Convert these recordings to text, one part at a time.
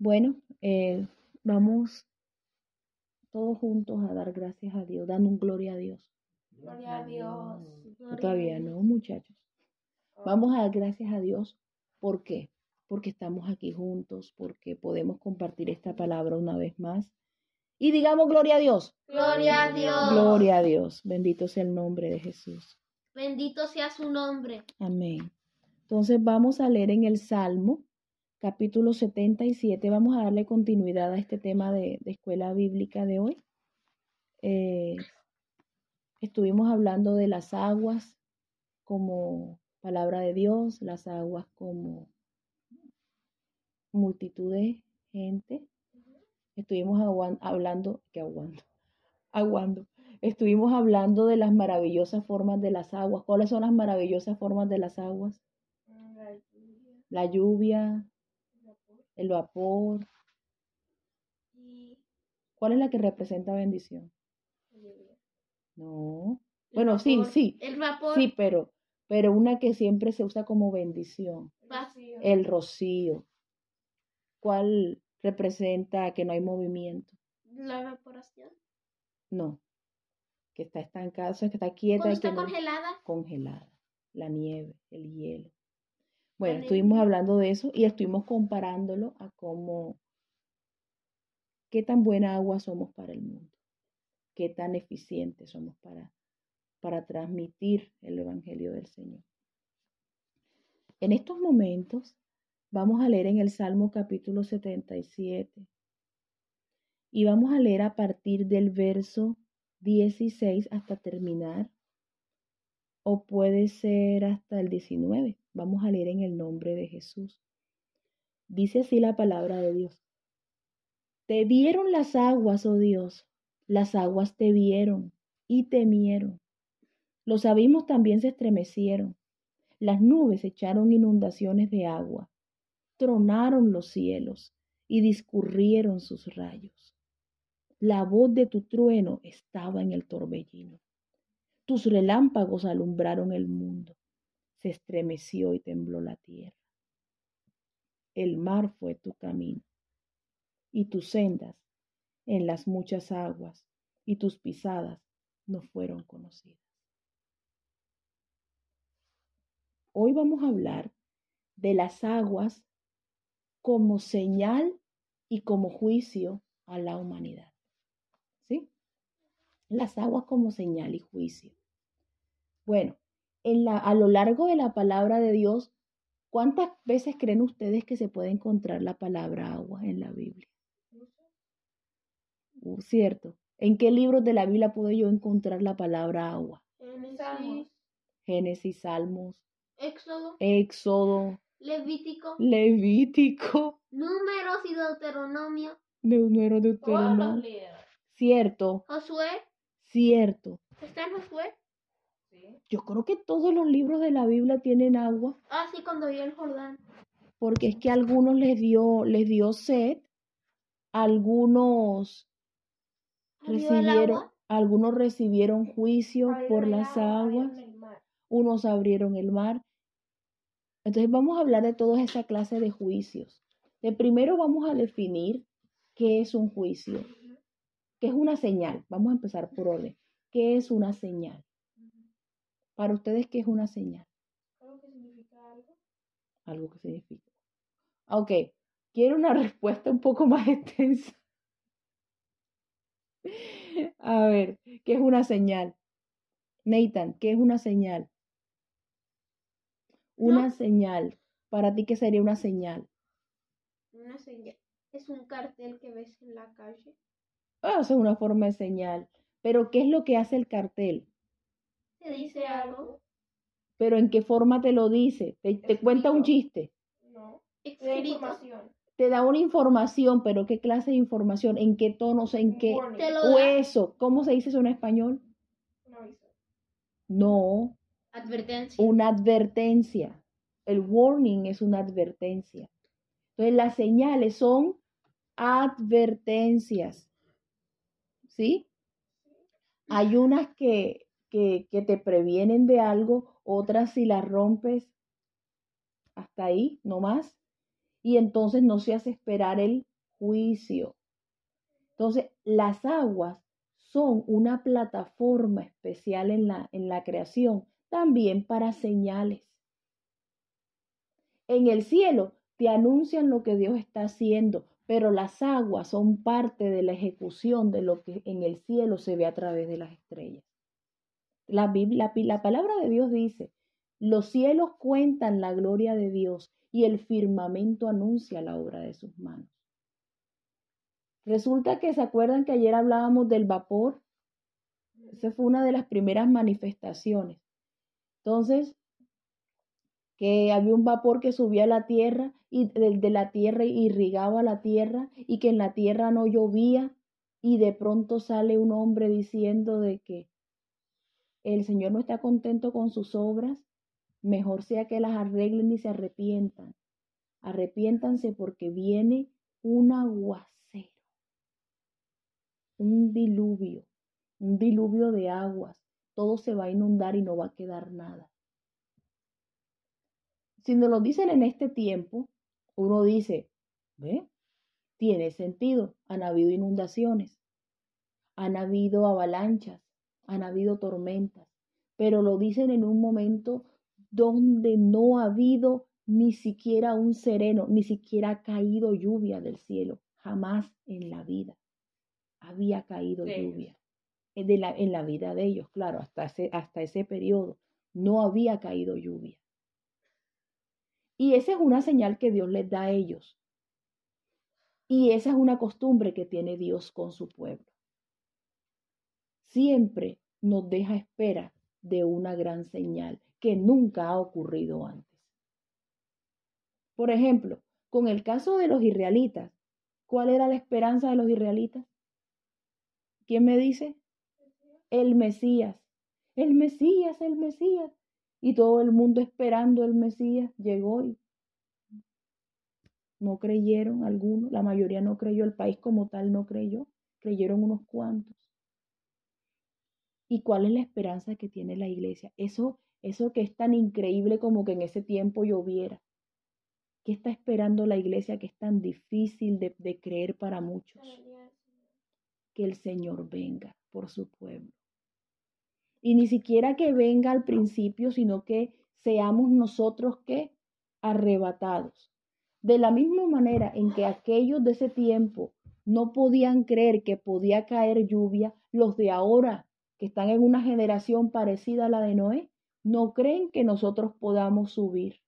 Bueno, eh, vamos todos juntos a dar gracias a Dios, dando un gloria a Dios. Gloria a Dios. Todavía no, muchachos. Vamos a dar gracias a Dios. ¿Por qué? Porque estamos aquí juntos, porque podemos compartir esta palabra una vez más. Y digamos gloria a Dios. Gloria a Dios. Gloria a Dios. Bendito sea el nombre de Jesús. Bendito sea su nombre. Amén. Entonces vamos a leer en el Salmo, capítulo 77. Vamos a darle continuidad a este tema de, de escuela bíblica de hoy. Eh, estuvimos hablando de las aguas como palabra de Dios, las aguas como multitud de gente. Estuvimos hablando, que aguando, aguando. Estuvimos hablando de las maravillosas formas de las aguas. ¿Cuáles son las maravillosas formas de las aguas? La lluvia, el vapor. ¿Cuál es la que representa bendición? No. Bueno, sí, sí. El vapor. Sí, pero, pero una que siempre se usa como bendición. Vacío. El rocío. ¿Cuál representa que no hay movimiento? La evaporación. No. Que está estancada, o sea, que está quieta. Cuando y que está no- congelada. congelada. La nieve, el hielo. Bueno, estuvimos hablando de eso y estuvimos comparándolo a cómo, qué tan buena agua somos para el mundo, qué tan eficientes somos para, para transmitir el Evangelio del Señor. En estos momentos vamos a leer en el Salmo capítulo 77 y vamos a leer a partir del verso 16 hasta terminar o puede ser hasta el 19. Vamos a leer en el nombre de Jesús. Dice así la palabra de Dios. Te vieron las aguas, oh Dios, las aguas te vieron y temieron. Los abismos también se estremecieron. Las nubes echaron inundaciones de agua. Tronaron los cielos y discurrieron sus rayos. La voz de tu trueno estaba en el torbellino. Tus relámpagos alumbraron el mundo. Se estremeció y tembló la tierra. El mar fue tu camino y tus sendas en las muchas aguas y tus pisadas no fueron conocidas. Hoy vamos a hablar de las aguas como señal y como juicio a la humanidad. ¿Sí? Las aguas como señal y juicio. Bueno, en la, a lo largo de la palabra de Dios, ¿cuántas veces creen ustedes que se puede encontrar la palabra agua en la Biblia? Uh, cierto. ¿En qué libros de la Biblia puedo yo encontrar la palabra agua? Salmos. Génesis, Salmos, Éxodo. Éxodo, Levítico. Levítico, Números y Deuteronomio. Número, Deuteronomio. Cierto, Josué. cierto. ¿Está en Josué? Yo creo que todos los libros de la Biblia tienen agua, Ah, sí, cuando vio el Jordán. porque es que a algunos les dio, les dio sed, algunos ¿Abrió el recibieron, algunos recibieron juicio por las aguas, unos abrieron el mar. Entonces vamos a hablar de toda esa clase de juicios. De primero vamos a definir qué es un juicio, qué es una señal. Vamos a empezar por orden. ¿Qué es una señal? Para ustedes, ¿qué es una señal? ¿Algo que significa algo? Algo que significa. Ok, quiero una respuesta un poco más extensa. A ver, ¿qué es una señal? Nathan, ¿qué es una señal? Una No. señal. Para ti, ¿qué sería una señal? Una señal. Es un cartel que ves en la calle. Ah, eso es una forma de señal. Pero, ¿qué es lo que hace el cartel? Te dice algo. Pero, ¿en qué forma te lo dice? ¿Te, te cuenta un chiste? No. Escrito. información. Te da una información, pero ¿qué clase de información? ¿En qué tonos? ¿En qué? Warning. Te lo O da. eso. ¿Cómo se dice eso en español? Un aviso. No, Advertencia. una advertencia. El warning es una advertencia. Entonces, las señales son advertencias. ¿Sí? Hay unas que, que, te previenen de algo, otras si las rompes, hasta ahí, no más. y entonces no se hace esperar el juicio. Entonces, las aguas son una plataforma especial en la, en la creación, también para señales. En el cielo te anuncian lo que Dios está haciendo, pero las aguas son parte de la ejecución de lo que en el cielo se ve a través de las estrellas. La, la palabra de Dios dice, los cielos cuentan la gloria de Dios y el firmamento anuncia la obra de sus manos. Resulta que se acuerdan que ayer hablábamos del vapor. Esa fue una de las primeras manifestaciones. Entonces, que había un vapor que subía a la tierra y de, la tierra irrigaba la tierra y que en la tierra no llovía y de pronto sale un hombre diciendo de que el Señor no está contento con sus obras, mejor sea que las arreglen y se arrepientan. Arrepiéntanse porque viene un aguacero, un diluvio, un diluvio de aguas. Todo se va a inundar y no va a quedar nada. Si nos lo dicen en este tiempo, uno dice, ¿ve? Tiene sentido. Han habido inundaciones, han habido avalanchas, han habido tormentas, pero lo dicen en un momento donde no ha habido ni siquiera un sereno, ni siquiera ha caído lluvia del cielo, jamás en la vida había caído lluvia. De la, en la vida de ellos, claro, hasta ese, hasta ese periodo no había caído lluvia. Y esa es una señal que Dios les da a ellos. Y esa es una costumbre que tiene Dios con su pueblo. Siempre nos deja espera de una gran señal que nunca ha ocurrido antes. Por ejemplo, con el caso de los israelitas, ¿cuál era la esperanza de los israelitas? ¿Quién me dice? El Mesías. El Mesías, el Mesías y todo el mundo esperando el Mesías llegó y no creyeron algunos, la mayoría no creyó, el país como tal no creyó, creyeron unos cuantos. ¿Y cuál es la esperanza que tiene la iglesia? Eso, eso que es tan increíble como que en ese tiempo lloviera. ¿Qué está esperando la iglesia que es tan difícil de, de creer para muchos? Que el Señor venga por su pueblo. Y ni siquiera que venga al principio, sino que seamos nosotros que arrebatados. De la misma manera en que aquellos de ese tiempo no podían creer que podía caer lluvia, los de ahora, que están en una generación parecida a la de Noé, no creen que nosotros podamos subir.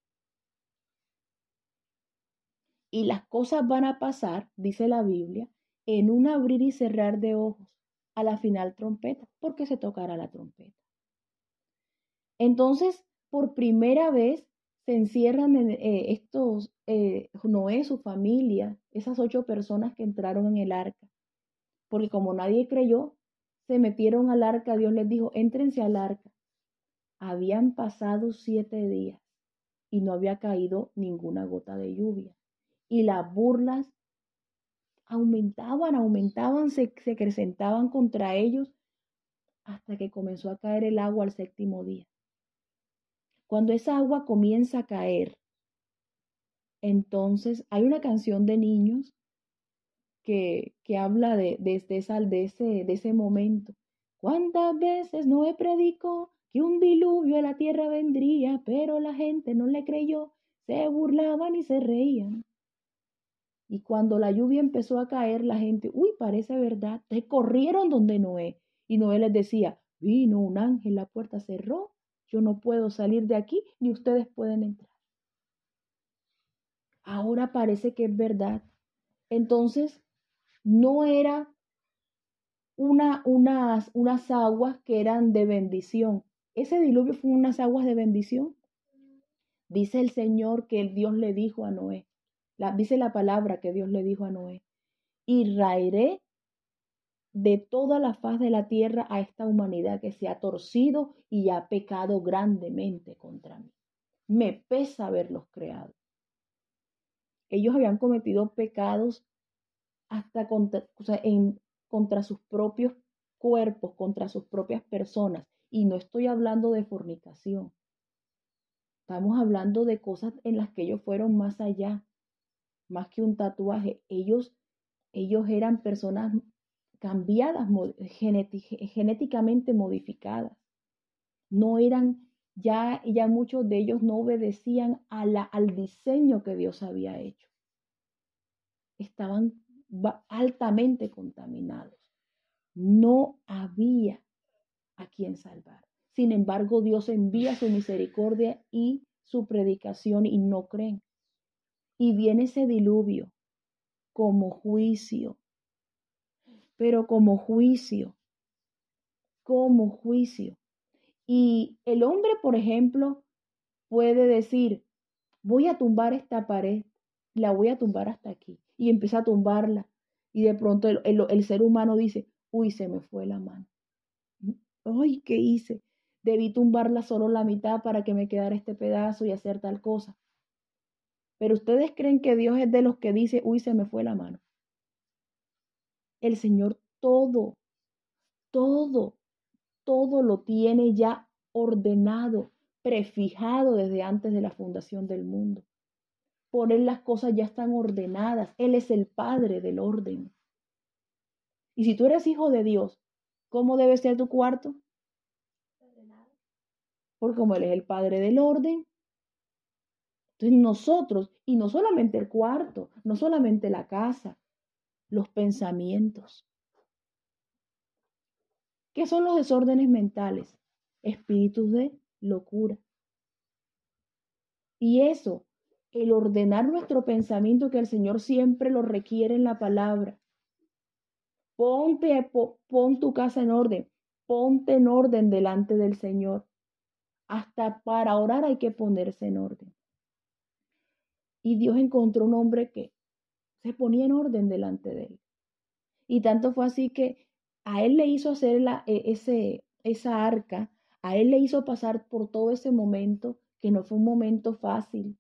Y las cosas van a pasar, dice la Biblia, en un abrir y cerrar de ojos a la final trompeta, porque se tocará la trompeta. Entonces, por primera vez se encierran en, eh, estos, eh, Noé, su familia, esas ocho personas que entraron en el arca, porque como nadie creyó, se metieron al arca, Dios les dijo, éntrense al arca. Habían pasado siete días y no había caído ninguna gota de lluvia. Y las burlas aumentaban, aumentaban, se, se acrecentaban contra ellos hasta que comenzó a caer el agua al séptimo día. Cuando esa agua comienza a caer, entonces hay una canción de niños que, que habla de, de, esa, de, ese, de ese momento. ¿Cuántas veces Noé predicó que un diluvio a la tierra vendría, pero la gente no le creyó, se burlaban y se reían? Y cuando la lluvia empezó a caer, la gente, uy, parece verdad, te corrieron donde Noé. Y Noé les decía, vino un ángel, la puerta cerró, yo no puedo salir de aquí, ni ustedes pueden entrar. Ahora parece que es verdad. Entonces, no era una, unas, unas aguas que eran de bendición. Ese diluvio fue unas aguas de bendición. Dice el Señor que Dios le dijo a Noé, dice la palabra que Dios le dijo a Noé, y raeré de toda la faz de la tierra a esta humanidad que se ha torcido y ha pecado grandemente contra mí. Me pesa haberlos creado. Ellos habían cometido pecados hasta contra, contra sus propios cuerpos, contra sus propias personas. Y no estoy hablando de fornicación. Estamos hablando de cosas en las que ellos fueron más allá más que un tatuaje, ellos, ellos eran personas cambiadas, genéticamente modificadas. No eran, ya, ya muchos de ellos no obedecían al diseño que Dios había hecho. Estaban altamente contaminados. No había a quien salvar. Sin embargo, Dios envía su misericordia y su predicación y no creen. Y viene ese diluvio como juicio, pero como juicio, como juicio. Y el hombre, por ejemplo, puede decir, voy a tumbar esta pared, la voy a tumbar hasta aquí. Y empieza a tumbarla. Y de pronto el, el ser humano dice, uy, se me fue la mano. Ay, ¿qué hice? Debí tumbarla solo la mitad para que me quedara este pedazo y hacer tal cosa. Pero ustedes creen que Dios es de los que dice, uy, se me fue la mano. El Señor todo, todo, todo lo tiene ya ordenado, prefijado desde antes de la fundación del mundo. Por Él las cosas ya están ordenadas. Él es el Padre del orden. Y si tú eres hijo de Dios, ¿cómo debe ser tu cuarto? Porque como Él es el Padre del orden, entonces nosotros, y no solamente el cuarto, no solamente la casa, los pensamientos. ¿Qué son los desórdenes mentales? Espíritus de locura. Y eso, el ordenar nuestro pensamiento, que el Señor siempre lo requiere en la palabra. Ponte, pon tu casa en orden, ponte en orden delante del Señor. Hasta para orar hay que ponerse en orden. Y Dios encontró un hombre que se ponía en orden delante de él. Y tanto fue así que a él le hizo hacer la, e, ese, esa arca, a él le hizo pasar por todo ese momento, que no fue un momento fácil,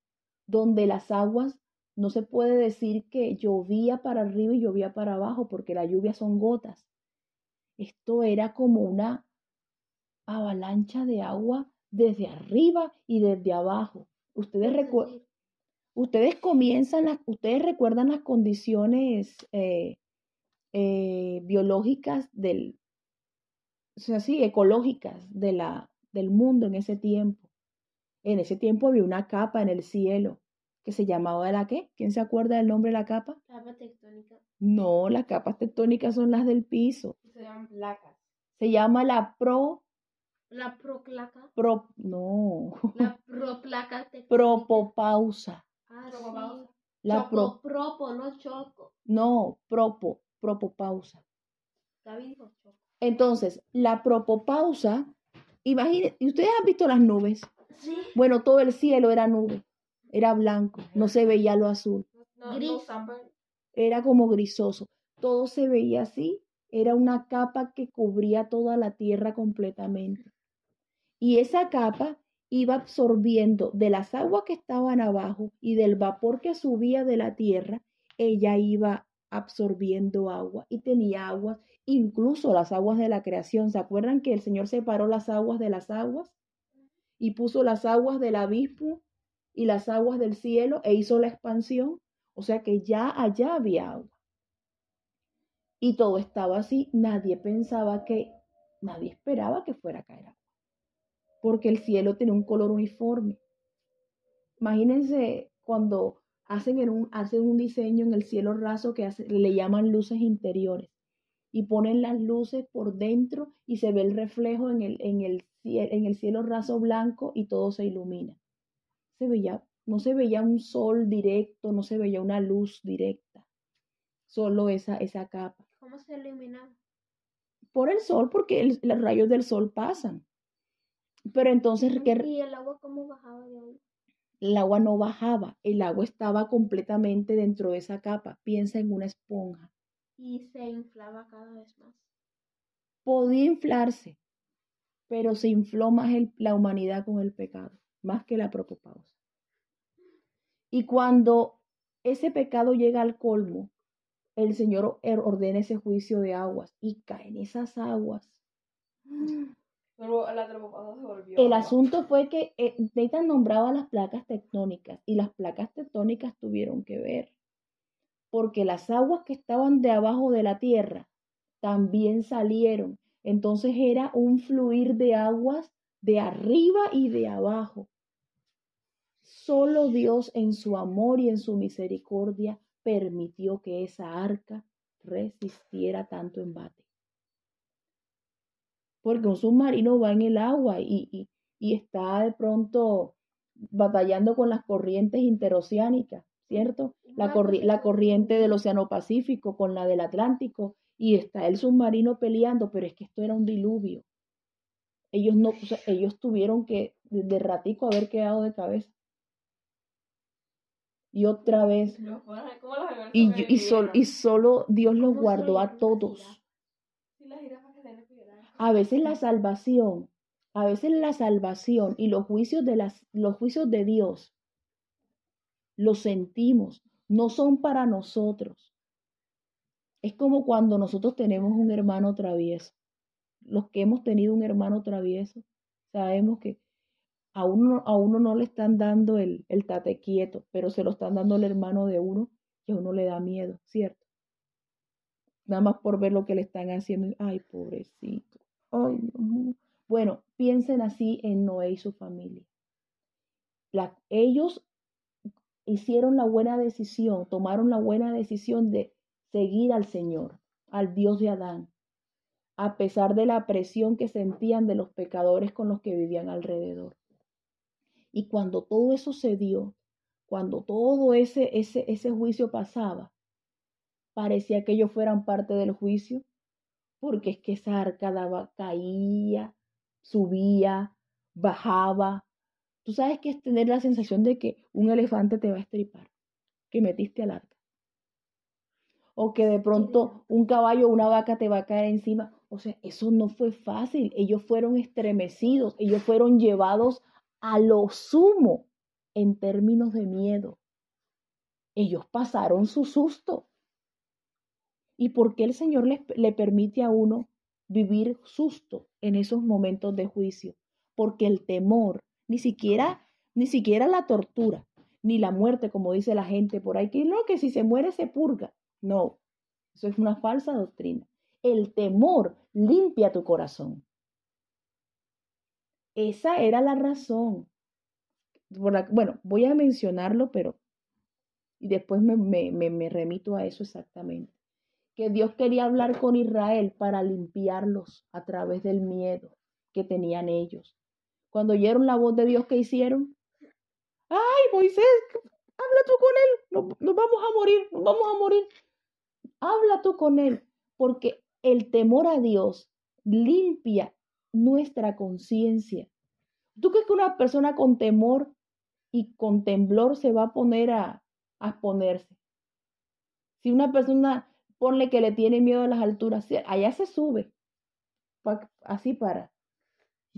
donde las aguas no se puede decir que llovía para arriba y llovía para abajo, porque la lluvia son gotas. Esto era como una avalancha de agua desde arriba y desde abajo. Ustedes recuerdan ustedes comienzan, ustedes recuerdan las condiciones eh, eh, biológicas del, o sea, sí, ecológicas de la, del mundo en ese tiempo. En ese tiempo había una capa en el cielo que se llamaba la qué? ¿Quién se acuerda del nombre de la capa? Capa tectónica. No, las capas tectónicas son las del piso. Se llaman placas. Se llama la pro. La proclaca. Pro, no. La proplaca tectónica. Propopausa. Ah, La pro, propo, no choco. No, propo, propopausa. Choco. Entonces, la propopausa, imagínense, ¿ustedes han visto las nubes? Sí. Bueno, todo el cielo era nube, era blanco, no se veía lo azul, No, Gris. era como grisoso, todo se veía así, era una capa que cubría toda la tierra completamente. Y esa capa iba absorbiendo de las aguas que estaban abajo y del vapor que subía de la tierra, ella iba absorbiendo agua y tenía aguas, incluso las aguas de la creación. ¿Se acuerdan que el Señor separó las aguas de las aguas y puso las aguas del abismo y las aguas del cielo e hizo la expansión? O sea que ya allá había agua. Y todo estaba así, nadie pensaba que, nadie esperaba que fuera a caer agua porque el cielo tiene un color uniforme. Imagínense cuando hacen, un, hacen un diseño en el cielo raso que le llaman luces interiores y ponen las luces por dentro y se ve el reflejo en el, en el, en el cielo raso blanco y todo se ilumina. Se veía, no se veía un sol directo, no se veía una luz directa, solo esa, esa capa. ¿Cómo se iluminaba? Por el sol, porque los rayos del sol pasan. Pero entonces. ¿Y el agua cómo bajaba de ahí? El agua no bajaba, el agua estaba completamente dentro de esa capa. Piensa en una esponja. Y se inflaba cada vez más. Podía inflarse, pero se infló más el, la humanidad con el pecado, más que la propopausa. Y cuando ese pecado llega al colmo, el Señor ordena ese juicio de aguas y caen esas aguas. El asunto fue que eh, Nathan nombraba las placas tectónicas y las placas tectónicas tuvieron que ver porque las aguas que estaban de abajo de la tierra también salieron. Entonces era un fluir de aguas de arriba y de abajo. Solo Dios en su amor y en su misericordia permitió que esa arca resistiera tanto embate. Porque un submarino va en el agua y, y, está de pronto batallando con las corrientes interoceánicas, ¿cierto? La, la corriente del Océano Pacífico con la del Atlántico y está el submarino peleando, pero es que esto era un diluvio. Ellos no, ellos tuvieron que de ratico haber quedado de cabeza y otra vez. Y, y, y solo Dios los guardó a todos. A veces la salvación, a veces la salvación y los juicios de, las, los juicios de Dios los sentimos, no son para nosotros. Es como cuando nosotros tenemos un hermano travieso. Los que hemos tenido un hermano travieso, sabemos que a uno, a uno no le están dando el, el tate quieto, pero se lo están dando el hermano de uno y a uno le da miedo, ¿cierto? Nada más por ver lo que le están haciendo. Ay, pobrecito. Bueno, piensen así en Noé y su familia. Ellos hicieron la buena decisión, tomaron la buena decisión de seguir al Señor, al Dios de Adán, a pesar de la presión que sentían de los pecadores con los que vivían alrededor. Y cuando todo eso se dio, cuando todo ese, ese, ese juicio pasaba, parecía que ellos fueran parte del juicio, porque es que esa arca daba, caía, subía, bajaba. Tú sabes que es tener la sensación de que un elefante te va a estripar, que metiste al arca. O que de pronto un caballo o una vaca te va a caer encima. O sea, eso no fue fácil. Ellos fueron estremecidos, ellos fueron llevados a lo sumo en términos de miedo. Ellos pasaron su susto. ¿Y por qué el Señor le permite a uno vivir susto en esos momentos de juicio? Porque el temor, ni siquiera, ni siquiera la tortura, ni la muerte, como dice la gente por ahí, que no, que si se muere se purga. No, eso es una falsa doctrina. El temor limpia tu corazón. Esa era la razón. bueno, voy a mencionarlo, pero y después me, me, remito a eso exactamente. Que Dios quería hablar con Israel para limpiarlos a través del miedo que tenían ellos. Cuando oyeron la voz de Dios, ¿qué hicieron? ¡Ay, Moisés! Habla tú con él. nos vamos a morir, nos vamos a morir. Habla tú con él, porque el temor a Dios limpia nuestra conciencia. ¿Tú crees que una persona con temor y con temblor se va a poner a, a exponerse? Si una persona, ponle que le tiene miedo a las alturas, allá se sube, así para,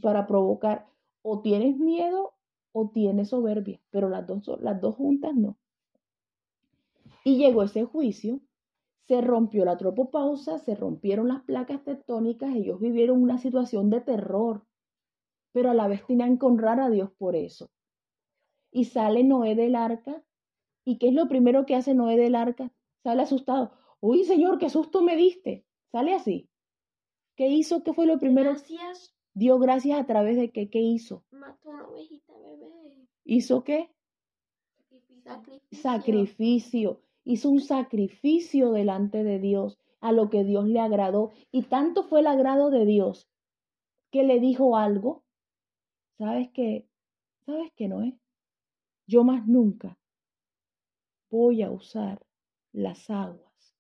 para provocar. O tienes miedo o tienes soberbia, pero las dos, las dos juntas no. Y llegó ese juicio se rompió la tropopausa, se rompieron las placas tectónicas, ellos vivieron una situación de terror, pero a la vez tenían que honrar a Dios por eso. Y sale Noé del arca, ¿y qué es lo primero que hace Noé del arca? Sale asustado. Uy, Señor, qué susto me diste. Sale así. ¿Qué hizo? ¿Qué fue lo primero? Gracias. Dio gracias a través de qué, ¿qué hizo? Mató una ovejita bebé. ¿Hizo qué? Sacrificio. Sacrificio hizo un sacrificio delante de Dios, a lo que Dios le agradó. Y tanto fue el agrado de Dios que le dijo algo. ¿Sabes qué? ¿Sabes qué no es? Yo más nunca voy a usar las aguas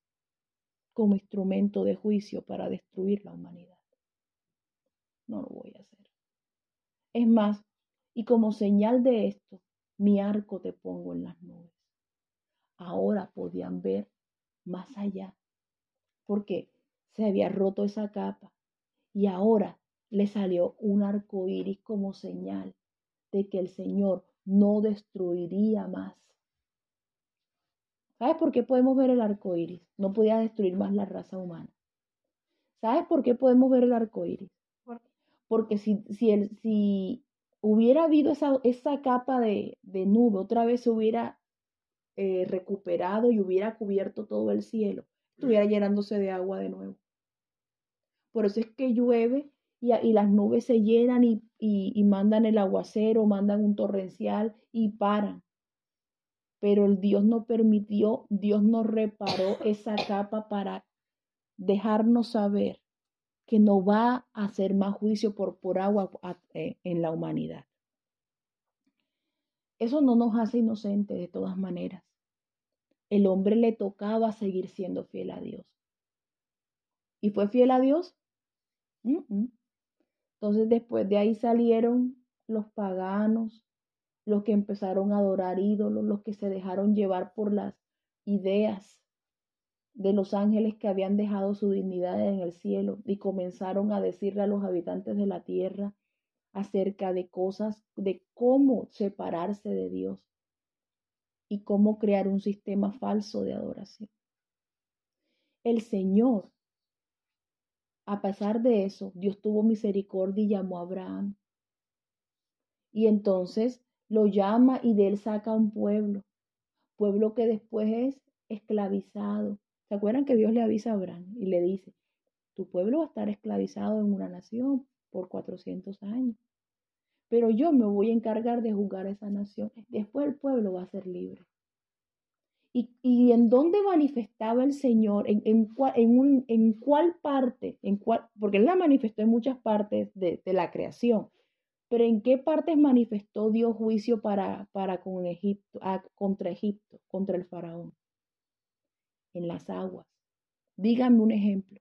como instrumento de juicio para destruir la humanidad. No lo voy a hacer. Es más, y como señal de esto, mi arco te pongo en las nubes ahora podían ver más allá, porque se había roto esa capa y ahora le salió un arco iris como señal de que el Señor no destruiría más. ¿Sabes por qué podemos ver el arco iris? No podía destruir más la raza humana. ¿Sabes por qué podemos ver el arco iris? Porque si, si, el, si hubiera habido esa, esa capa de, de nube, otra vez se hubiera eh, recuperado y hubiera cubierto todo el cielo, estuviera llenándose de agua de nuevo. Por eso es que llueve y, las nubes se llenan y, y mandan el aguacero, mandan un torrencial y paran. Pero el Dios no permitió, Dios no reparó esa capa para dejarnos saber que no va a hacer más juicio por, por agua eh, en la humanidad. Eso no nos hace inocentes de todas maneras. El hombre le tocaba seguir siendo fiel a Dios. ¿Y fue fiel a Dios? Entonces después de ahí salieron los paganos, los que empezaron a adorar ídolos, los que se dejaron llevar por las ideas de los ángeles que habían dejado su dignidad en el cielo y comenzaron a decirle a los habitantes de la tierra acerca de cosas, de cómo separarse de Dios y cómo crear un sistema falso de adoración. El Señor, a pesar de eso, Dios tuvo misericordia y llamó a Abraham. Y entonces lo llama y de él saca un pueblo, pueblo que después es esclavizado, ¿Se acuerdan que Dios le avisa a Abraham y le dice, tu pueblo va a estar esclavizado en una nación por 400 años, pero yo me voy a encargar de juzgar a esa nación. Después el pueblo va a ser libre. ¿Y, en dónde manifestaba el Señor? ¿En, en, en, en cuál parte? En cuál, porque Él la manifestó en muchas partes de, la creación. Pero ¿en qué partes manifestó Dios juicio para, para con Egipto, ah, contra Egipto, contra el faraón? en las aguas. Díganme un ejemplo.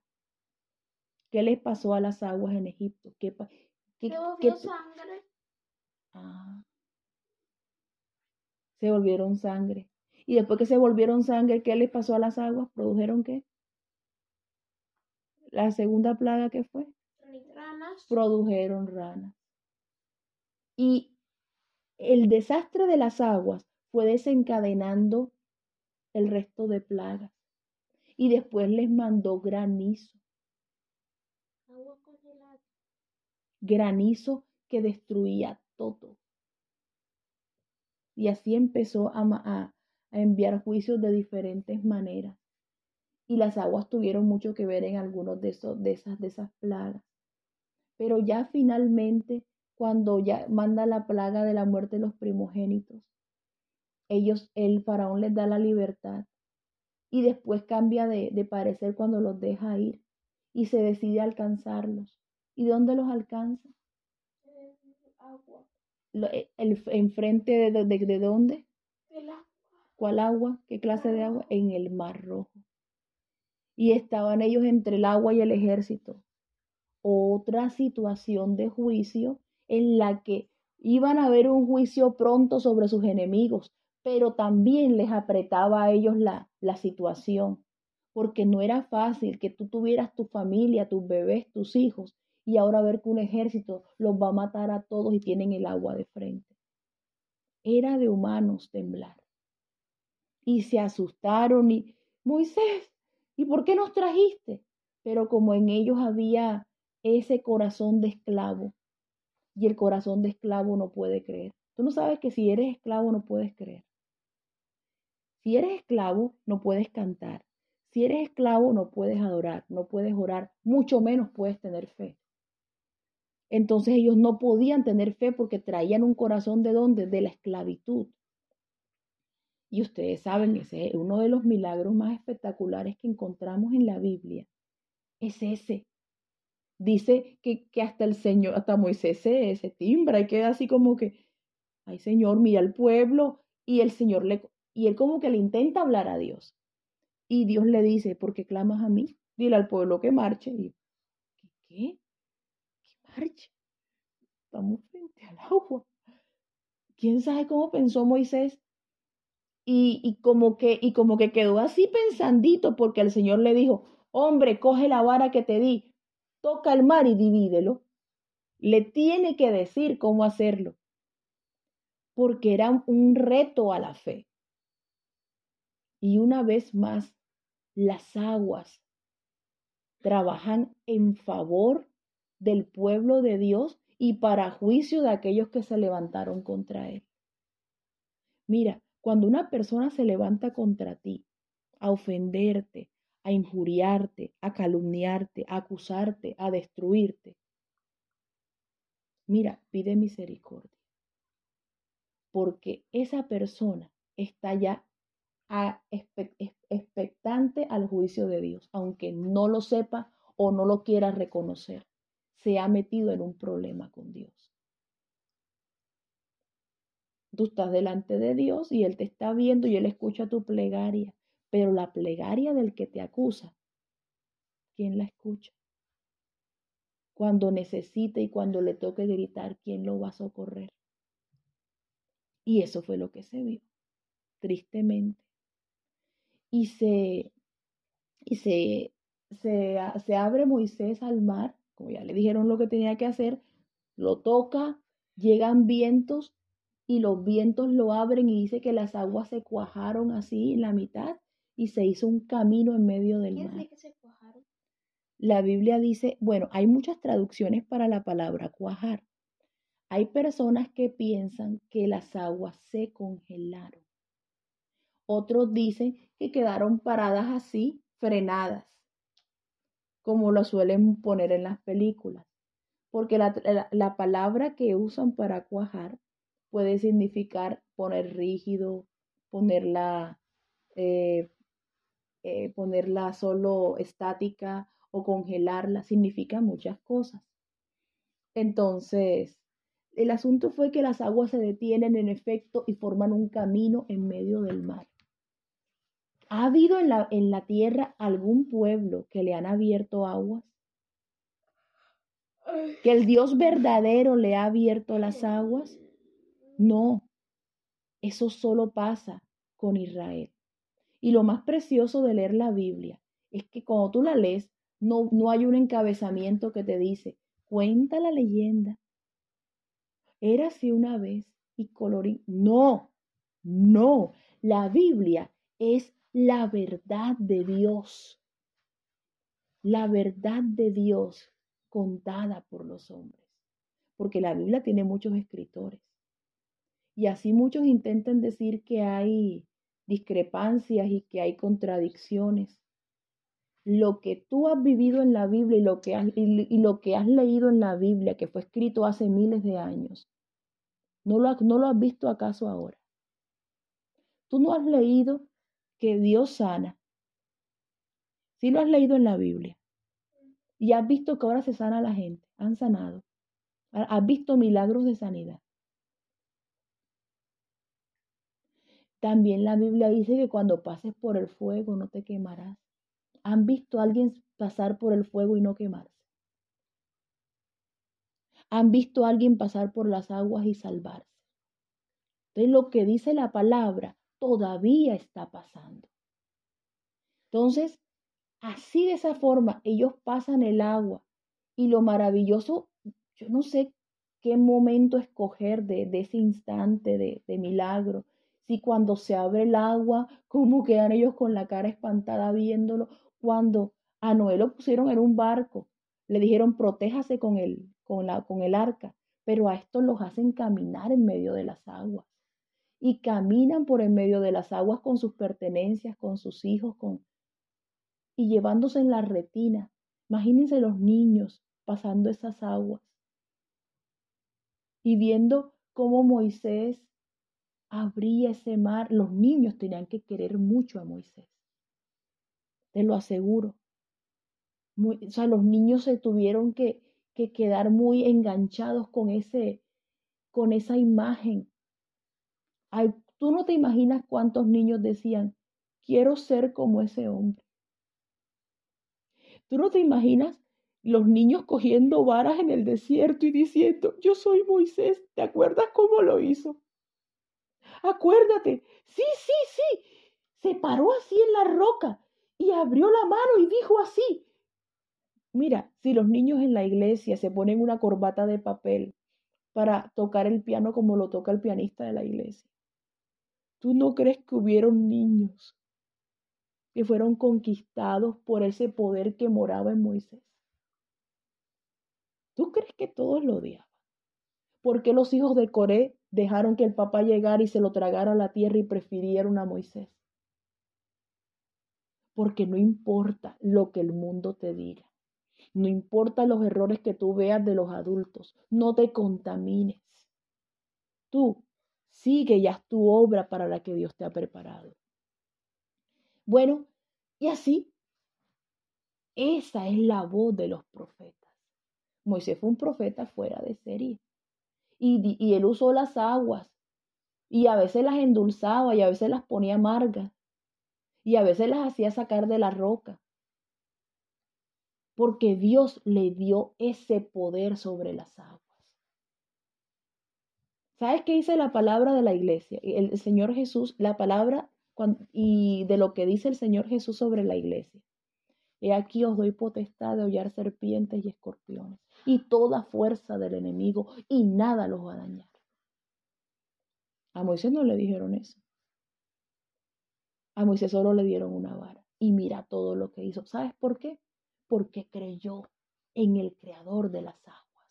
¿Qué les pasó a las aguas en Egipto? ¿Qué, qué, sangre. Ah. Se volvieron sangre. Y después que se volvieron sangre, ¿qué les pasó a las aguas? ¿Produjeron qué? La segunda plaga que fue. Ranas. Produjeron ranas. Y el desastre de las aguas fue desencadenando el resto de plagas y después les mandó granizo. Granizo que destruía todo. Y así empezó a, a, enviar juicios de diferentes maneras. Y las aguas tuvieron mucho que ver en algunos de, esos, de, esas, de esas plagas. Pero ya finalmente, cuando ya manda la plaga de la muerte de los primogénitos, ellos, el faraón les da la libertad y después cambia de, parecer cuando los deja ir y se decide alcanzarlos. ¿Y dónde los alcanza? Agua. E, el, ¿Enfrente de, de, de dónde? Agua. ¿Cuál agua? ¿Qué clase de agua? En el Mar Rojo. Y estaban ellos entre el agua y el ejército. Otra situación de juicio en la que iban a haber un juicio pronto sobre sus enemigos, pero también les apretaba a ellos la, la situación, porque no era fácil que tú tuvieras tu familia, tus bebés, tus hijos, y ahora ver que un ejército los va a matar a todos y tienen el agua de frente. Era de humanos temblar. Y se asustaron y, Moisés, ¿y por qué nos trajiste? Pero como en ellos había ese corazón de esclavo, y el corazón de esclavo no puede creer. Tú no sabes que si eres esclavo no puedes creer. Si eres esclavo, no puedes cantar. Si eres esclavo, no puedes adorar, no puedes orar, mucho menos puedes tener fe. Entonces ellos no podían tener fe porque traían un corazón de dónde? De la esclavitud. Y ustedes saben, ese es uno de los milagros más espectaculares que encontramos en la Biblia. Es ese. Dice que, que hasta el Señor, hasta Moisés se, timbra y queda así como que, ay Señor, mira al pueblo. Y el Señor le, y él como que le intenta hablar a Dios. Y Dios le dice, ¿por qué clamas a mí? Dile al pueblo que marche. Y, ¿Qué? ¿Qué marche? Estamos frente al agua. ¿Quién sabe cómo pensó Moisés? Y, y, como que, y como que quedó así pensandito porque el Señor le dijo, hombre, coge la vara que te di, toca el mar y divídelo. Le tiene que decir cómo hacerlo, porque era un reto a la fe. Y una vez más, las aguas trabajan en favor del pueblo de Dios y para juicio de aquellos que se levantaron contra él. Mira, Cuando una persona se levanta contra ti, a ofenderte, a injuriarte, a calumniarte, a acusarte, a destruirte, mira, pide misericordia. Porque esa persona está ya expectante al juicio de Dios, aunque no lo sepa o no lo quiera reconocer. Se ha metido en un problema con Dios. Tú estás delante de Dios y Él te está viendo y Él escucha tu plegaria, pero la plegaria del que te acusa, ¿quién la escucha? Cuando necesite y cuando le toque gritar, ¿quién lo va a socorrer? Y eso fue lo que se vio, tristemente. Y se, y se, se, se abre Moisés al mar, como ya le dijeron lo que tenía que hacer, lo toca, llegan vientos y los vientos lo abren y dice que las aguas se cuajaron así en la mitad y se hizo un camino en medio del mar. La Biblia dice, bueno, hay muchas traducciones para la palabra cuajar. Hay personas que piensan que las aguas se congelaron. Otros dicen que quedaron paradas así, frenadas, como lo suelen poner en las películas. Porque la, la palabra que usan para cuajar puede significar poner rígido, ponerla, eh, eh, ponerla solo estática o congelarla, significa muchas cosas. Entonces, el asunto fue que las aguas se detienen en efecto y forman un camino en medio del mar. ¿Ha habido en la, en la tierra algún pueblo que le han abierto aguas? ¿Que el Dios verdadero le ha abierto las aguas? No, eso solo pasa con Israel. Y lo más precioso de leer la Biblia es que cuando tú la lees, no, no hay un encabezamiento que te dice, cuenta la leyenda. Era así una vez y colorín. No, no. La Biblia es la verdad de Dios. La verdad de Dios contada por los hombres. Porque la Biblia tiene muchos escritores. Y así muchos intentan decir que hay discrepancias y que hay contradicciones. Lo que tú has vivido en la Biblia y lo que has, y, lo que has leído en la Biblia, que fue escrito hace miles de años, ¿no lo, ¿no lo has visto acaso ahora? Tú no has leído que Dios sana. Sí lo has leído en la Biblia. Y has visto que ahora se sana la gente. Han sanado. Has visto milagros de sanidad. También la Biblia dice que cuando pases por el fuego no te quemarás. ¿Han visto a alguien pasar por el fuego y no quemarse? ¿Han visto a alguien pasar por las aguas y salvarse? Entonces lo que dice la palabra todavía está pasando. Entonces, así de esa forma, ellos pasan el agua y lo maravilloso, yo no sé qué momento escoger de, ese instante de, milagro, si cuando se abre el agua, cómo quedan ellos con la cara espantada viéndolo, cuando a Noé lo pusieron en un barco, le dijeron protéjase con con la, con el arca, pero a estos los hacen caminar en medio de las aguas. Y caminan por en medio de las aguas con sus pertenencias, con sus hijos, con y llevándose en la retina. Imagínense los niños pasando esas aguas y viendo cómo Moisés abría ese mar, los niños tenían que querer mucho a Moisés. Te lo aseguro. o sea, los niños se tuvieron que, que quedar muy enganchados con, ese, con esa imagen. Tú no te imaginas cuántos niños decían, quiero ser como ese hombre. Tú no te imaginas los niños cogiendo varas en el desierto y diciendo, yo soy Moisés, ¿te acuerdas cómo lo hizo? acuérdate. Sí, sí, sí. Se paró así en la roca y abrió la mano y dijo así. Mira, si los niños en la iglesia se ponen una corbata de papel para tocar el piano como lo toca el pianista de la iglesia, ¿tú no crees que hubieron niños que fueron conquistados por ese poder que moraba en Moisés? ¿Tú crees que todos lo odiaban? ¿Por qué los hijos de Coré dejaron que el papá llegara y se lo tragara a la tierra y prefirieron a Moisés. Porque no importa lo que el mundo te diga. No importa los errores que tú veas de los adultos. No te contamines. Tú sigue ya tu obra para la que Dios te ha preparado. Bueno, y así, esa es la voz de los profetas. Moisés fue un profeta fuera de serie. Y, y él usó las aguas. Y a veces las endulzaba y a veces las ponía amargas. Y a veces las hacía sacar de la roca. Porque Dios le dio ese poder sobre las aguas. ¿Sabes qué dice la palabra de la iglesia? El Señor Jesús, la palabra y de lo que dice el Señor Jesús sobre la iglesia. He aquí os doy potestad de hollar serpientes y escorpiones y toda fuerza del enemigo y nada los va a dañar. A Moisés no le dijeron eso. A Moisés solo le dieron una vara y mira todo lo que hizo. ¿Sabes por qué? Porque creyó en el creador de las aguas,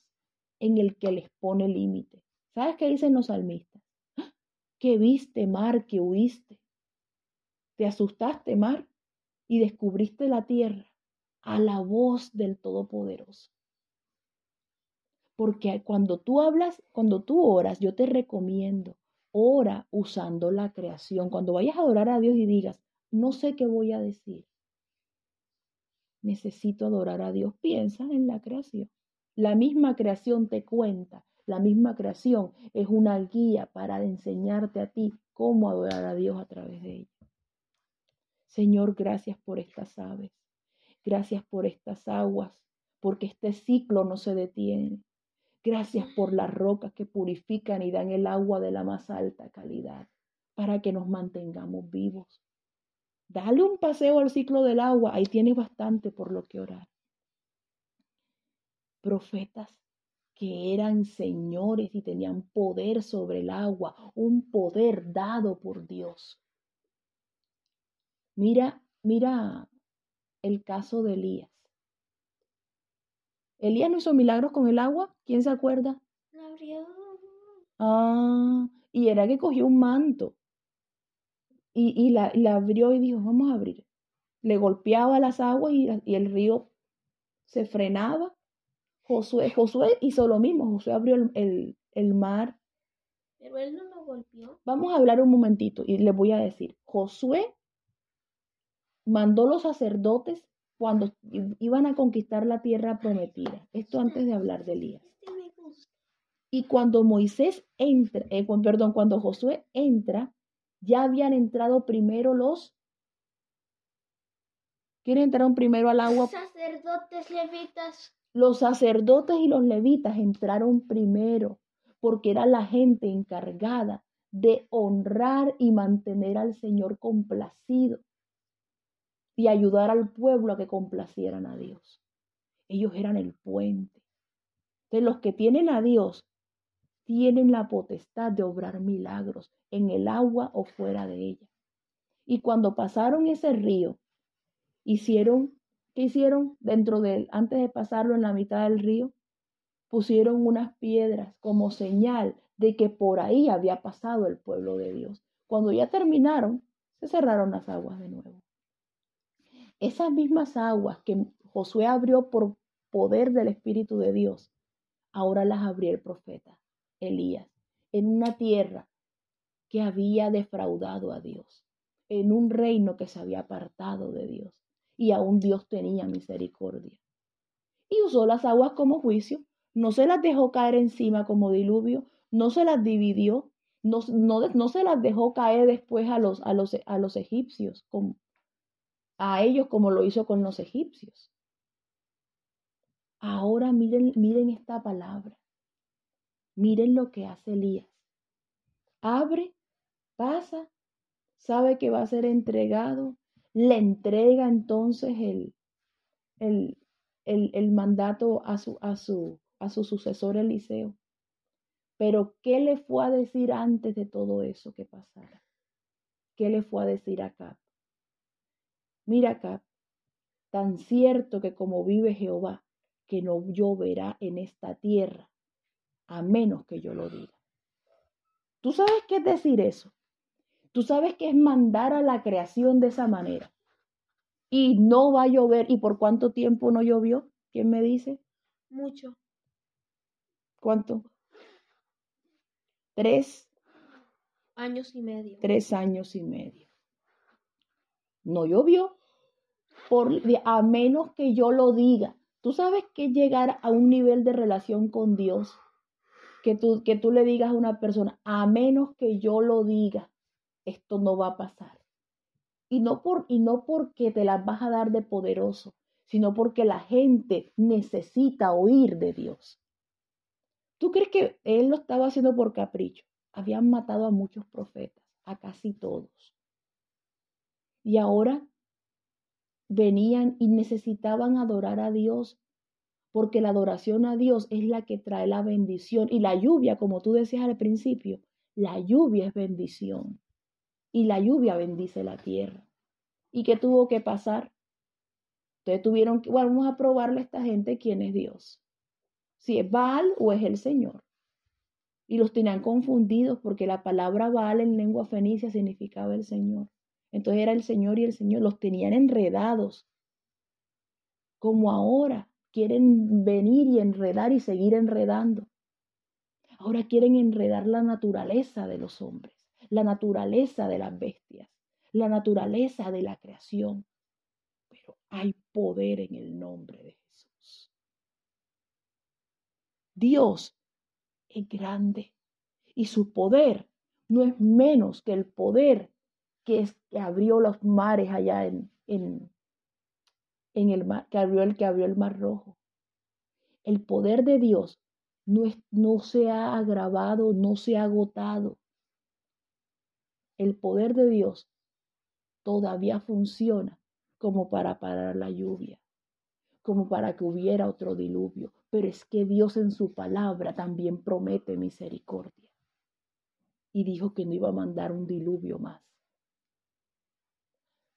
en el que les pone límite. ¿Sabes qué dicen los salmistas? ¡Ah! Que viste, mar, que huiste. Te asustaste, mar, y descubriste la tierra a la voz del Todopoderoso. Porque cuando tú hablas, cuando tú oras, yo te recomiendo, ora usando la creación. Cuando vayas a adorar a Dios y digas, no sé qué voy a decir, necesito adorar a Dios, piensa en la creación. La misma creación te cuenta, la misma creación es una guía para enseñarte a ti cómo adorar a Dios a través de ella. Señor, gracias por estas aves, gracias por estas aguas, porque este ciclo no se detiene. Gracias por las rocas que purifican y dan el agua de la más alta calidad para que nos mantengamos vivos. Dale un paseo al ciclo del agua, ahí tienes bastante por lo que orar. Profetas que eran señores y tenían poder sobre el agua, un poder dado por Dios. Mira, mira el caso de Elías. Elías no hizo milagros con el agua. ¿Quién se acuerda? abrió. Ah, y era que cogió un manto y, y la, la, abrió y dijo, vamos a abrir. Le golpeaba las aguas y, y el río se frenaba. Josué, Josué hizo lo mismo. Josué abrió el, el, el mar. Pero él no lo golpeó. Vamos a hablar un momentito y les voy a decir. Josué mandó los sacerdotes cuando iban a conquistar la tierra prometida. Esto antes de hablar de Elías. Y cuando Moisés entra, eh, perdón, cuando Josué entra, ya habían entrado primero los. ¿Quiénes entraron primero al agua? Sacerdotes levitas. Los sacerdotes y los levitas entraron primero, porque era la gente encargada de honrar y mantener al Señor complacido y ayudar al pueblo a que complacieran a Dios. Ellos eran el puente. De los que tienen a Dios, tienen la potestad de obrar milagros en el agua o fuera de ella. Y cuando pasaron ese río, hicieron, ¿qué hicieron dentro de él? Antes de pasarlo en la mitad del río, pusieron unas piedras como señal de que por ahí había pasado el pueblo de Dios. Cuando ya terminaron, se cerraron las aguas de nuevo. Esas mismas aguas que Josué abrió por poder del Espíritu de Dios, ahora las abrió el profeta Elías en una tierra que había defraudado a Dios, en un reino que se había apartado de Dios y aún Dios tenía misericordia. Y usó las aguas como juicio, no se las dejó caer encima como diluvio, no se las dividió, no, no, se las dejó caer después a los, a los, a los egipcios como, a ellos como lo hizo con los egipcios. Ahora miren, miren esta palabra. Miren lo que hace Elías. Abre, pasa, sabe que va a ser entregado, le entrega entonces el, el, el, mandato a su, a, su, a su sucesor Eliseo. Pero ¿qué le fue a decir antes de todo eso que pasara? ¿Qué le fue a decir acá? Mira acá, tan cierto que como vive Jehová, que no lloverá en esta tierra, a menos que yo lo diga. ¿Tú sabes qué es decir eso? Tú sabes qué es mandar a la creación de esa manera. Y no va a llover. ¿Y por cuánto tiempo no llovió? ¿Quién me dice? Mucho. ¿Cuánto? Tres. Años y medio. Tres años y medio. No llovió. Por, a menos que yo lo diga. Tú sabes que llegar a un nivel de relación con Dios, que tú, que tú le digas a una persona, a menos que yo lo diga, esto no va a pasar. Y no, por, y no porque te las vas a dar de poderoso, sino porque la gente necesita oír de Dios. ¿Tú crees que él lo estaba haciendo por capricho? Habían matado a muchos profetas, a casi todos. Y ahora venían y necesitaban adorar a Dios, porque la adoración a Dios es la que trae la bendición. Y la lluvia, como tú decías al principio, la lluvia es bendición. Y la lluvia bendice la tierra. ¿Y qué tuvo que pasar? Entonces tuvieron que, bueno, vamos a probarle a esta gente quién es Dios si es Baal o es el Señor. Y los tenían confundidos porque la palabra Baal en lengua fenicia significaba el Señor. Entonces era el Señor y el Señor. Los tenían enredados. Como ahora quieren venir y enredar y seguir enredando. Ahora quieren enredar la naturaleza de los hombres, la naturaleza de las bestias, la naturaleza de la creación. Pero hay poder en el nombre de Dios es grande y su poder no es menos que el poder que, abrió los mares allá en, en, el mar, que abrió el que abrió el mar rojo. El poder de Dios no, no se ha agravado, no se ha agotado. El poder de Dios todavía funciona como para parar la lluvia, como para que hubiera otro diluvio, pero es que Dios en su palabra también promete misericordia. Y dijo que no iba a mandar un diluvio más.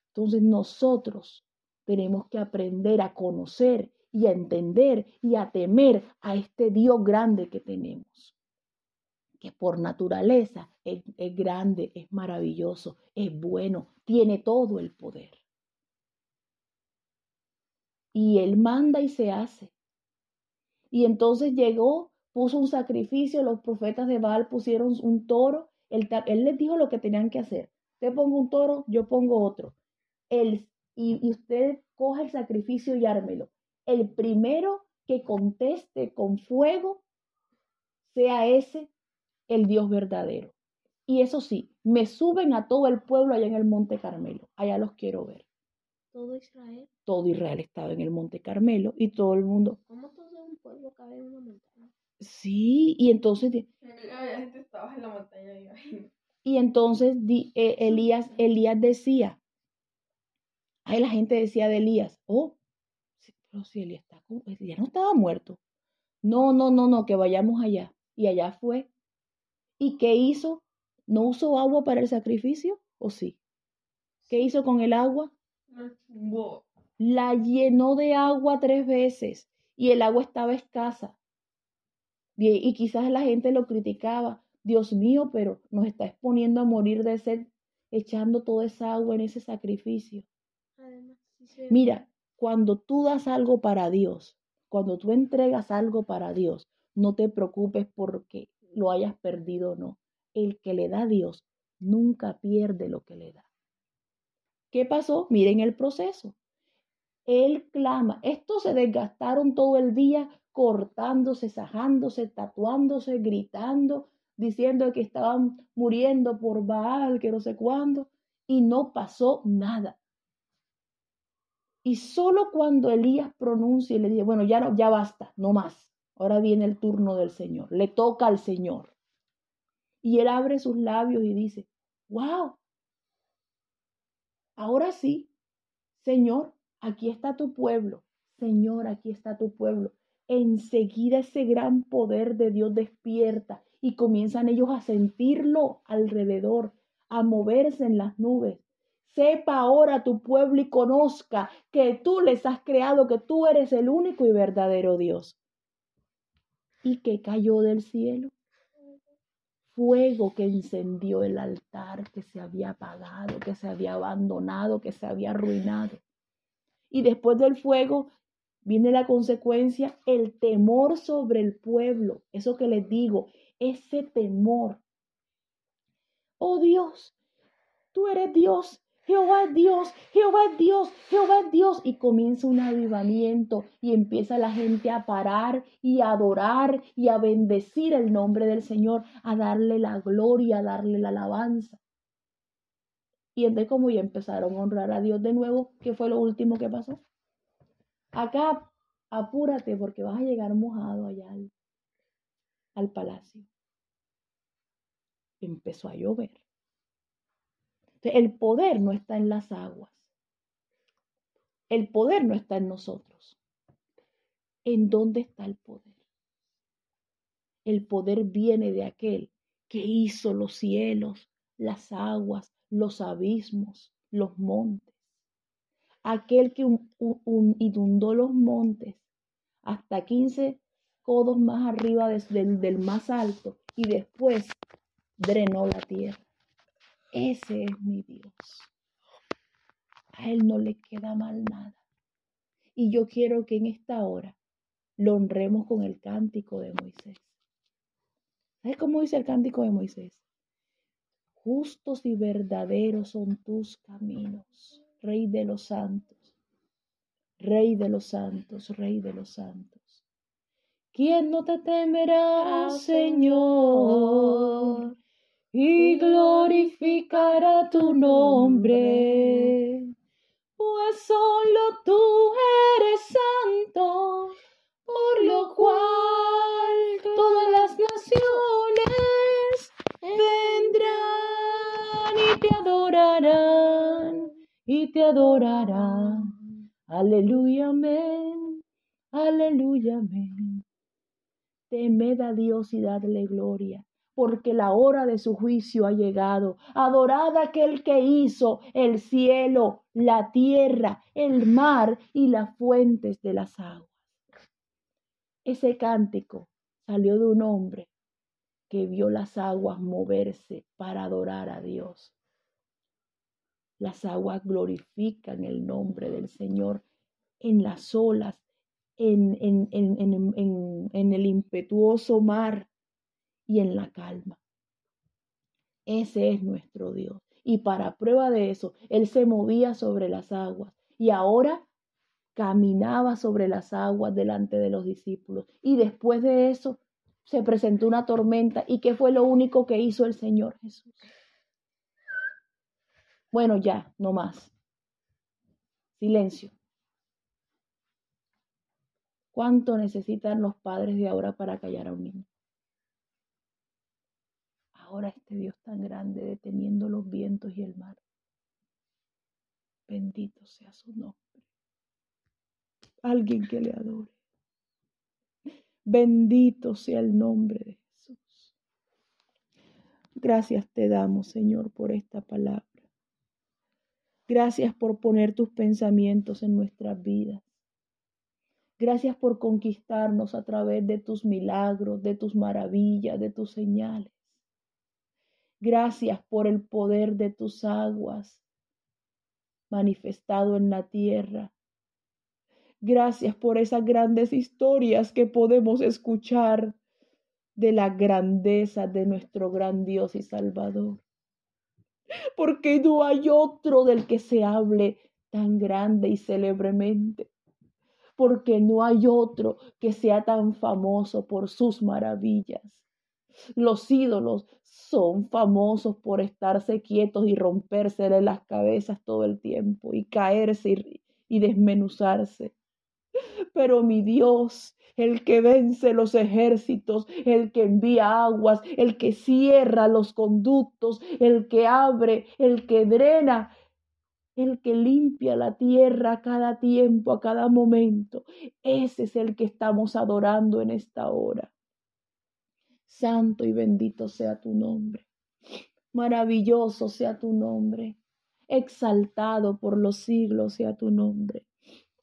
Entonces nosotros tenemos que aprender a conocer y a entender y a temer a este Dios grande que tenemos, por naturaleza es, grande, es maravilloso, es bueno, tiene todo el poder. Y Él manda y se hace. Y entonces llegó, puso un sacrificio, los profetas de Baal pusieron un toro, él, les dijo lo que tenían que hacer. Usted pongo un toro, yo pongo otro. y, y usted coja el sacrificio y ármelo. El primero que conteste con fuego sea ese el Dios verdadero. Y eso sí, me suben a todo el pueblo allá en el Monte Carmelo. Allá los quiero ver. Todo Israel. Todo Israel estaba en el Monte Carmelo y todo el mundo. ¿Cómo pueblo cabe en una montaña. Sí, y entonces... La gente estaba en la montaña. Y entonces eh, Elías, Elías decía, ay, la gente decía de Elías, oh, pero si Elías está, ya no estaba muerto. No, no, no, no, que vayamos allá. Y allá fue. ¿Y qué hizo? ¿No usó agua para el sacrificio? ¿O sí? ¿Qué hizo con el agua? La llenó de agua tres veces y el agua estaba escasa. Y, quizás la gente lo criticaba. Dios mío, pero nos está exponiendo a morir de sed echando toda esa agua en ese sacrificio. Mira, cuando tú das algo para Dios, cuando tú entregas algo para Dios, no te preocupes porque lo hayas perdido o no. El que le da a Dios nunca pierde lo que le da. ¿Qué pasó? Miren el proceso. Él clama. Estos se desgastaron todo el día cortándose, sajándose, tatuándose, gritando, diciendo que estaban muriendo por Baal, que no sé cuándo, y no pasó nada. Y solo cuando Elías pronuncia y le dice, bueno, ya no, ya basta, no más. Ahora viene el turno del Señor, le toca al Señor. Y él abre sus labios y dice, wow, ahora sí, Señor, aquí está tu pueblo, Señor, aquí está tu pueblo. Enseguida ese gran poder de Dios despierta y comienzan ellos a sentirlo alrededor, a moverse en las nubes. Sepa ahora tu pueblo y conozca que tú les has creado, que tú eres el único y verdadero Dios. ¿Y que cayó del cielo? fuego que encendió el altar que se había apagado, que se había abandonado, que se había arruinado. Y después del fuego viene la consecuencia, el temor sobre el pueblo. Eso que les digo, ese temor. Oh Dios, tú eres Dios Jehová es Dios, Jehová es Dios, Jehová es Dios. Y comienza un avivamiento y empieza la gente a parar y a adorar y a bendecir el nombre del Señor, a darle la gloria, a darle la alabanza. Y entonces como ya empezaron a honrar a Dios de nuevo, ¿qué fue lo último que pasó? Acá, apúrate porque vas a llegar mojado allá al, al palacio. Empezó a llover. El poder no está en las aguas. El poder no está en nosotros. ¿En dónde está el poder? El poder viene de aquel que hizo los cielos, las aguas, los abismos, los montes. Aquel que inundó los montes hasta 15 codos más arriba del más alto y después drenó la tierra. Ese es mi Dios. A Él no le queda mal nada. Y yo quiero que en esta hora lo honremos con el cántico de Moisés. ¿Sabes cómo dice el cántico de Moisés? Justos y verdaderos son tus caminos, Rey de los santos, Rey de los santos, Rey de los santos. ¿Quién no te temerá, Señor? Y glorificará tu nombre, pues solo tú eres santo, por lo cual todas las naciones vendrán y te adorarán, y te adorarán. Aleluya, amén, aleluya, amén. Temed a Dios y dadle gloria porque la hora de su juicio ha llegado. Adorad aquel que hizo el cielo, la tierra, el mar y las fuentes de las aguas. Ese cántico salió de un hombre que vio las aguas moverse para adorar a Dios. Las aguas glorifican el nombre del Señor en las olas, en, en, en, en el impetuoso mar y en la calma. Ese es nuestro Dios. Y para prueba de eso, Él se movía sobre las aguas y ahora caminaba sobre las aguas delante de los discípulos. Y después de eso se presentó una tormenta. ¿Y qué fue lo único que hizo el Señor Jesús? Bueno, ya, no más. Silencio. ¿Cuánto necesitan los padres de ahora para callar a un niño? Ahora este Dios tan grande deteniendo los vientos y el mar. Bendito sea su nombre. Alguien que le adore. Bendito sea el nombre de Jesús. Gracias te damos, Señor, por esta palabra. Gracias por poner tus pensamientos en nuestras vidas. Gracias por conquistarnos a través de tus milagros, de tus maravillas, de tus señales. Gracias por el poder de tus aguas manifestado en la tierra. Gracias por esas grandes historias que podemos escuchar de la grandeza de nuestro gran Dios y Salvador. Porque no hay otro del que se hable tan grande y célebremente. Porque no hay otro que sea tan famoso por sus maravillas. Los ídolos son famosos por estarse quietos y romperse las cabezas todo el tiempo y caerse y, y desmenuzarse. Pero mi Dios, el que vence los ejércitos, el que envía aguas, el que cierra los conductos, el que abre, el que drena, el que limpia la tierra a cada tiempo, a cada momento. Ese es el que estamos adorando en esta hora. Santo y bendito sea tu nombre. Maravilloso sea tu nombre. Exaltado por los siglos sea tu nombre.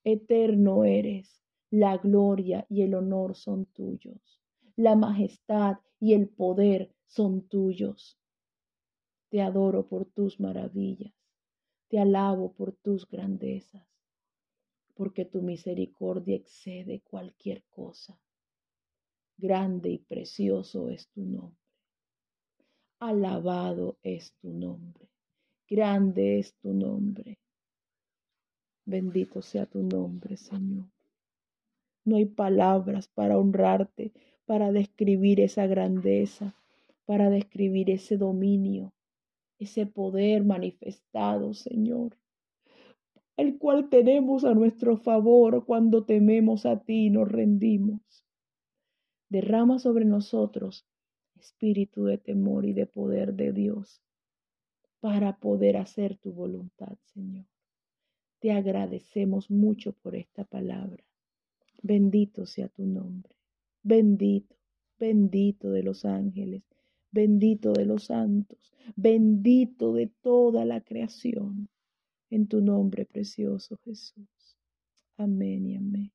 Eterno eres. La gloria y el honor son tuyos. La majestad y el poder son tuyos. Te adoro por tus maravillas, te alabo por tus grandezas, porque tu misericordia excede cualquier cosa. Grande y precioso es tu nombre. Alabado es tu nombre. Grande es tu nombre. Bendito sea tu nombre, Señor. No hay palabras para honrarte, para describir esa grandeza, para describir ese dominio, ese poder manifestado, Señor, el cual tenemos a nuestro favor cuando tememos a ti y nos rendimos. Derrama sobre nosotros espíritu de temor y de poder de Dios para poder hacer tu voluntad, Señor. Te agradecemos mucho por esta palabra. Bendito sea tu nombre. Bendito, bendito de los ángeles, bendito de los santos, bendito de toda la creación. En tu nombre precioso Jesús. Amén y amén.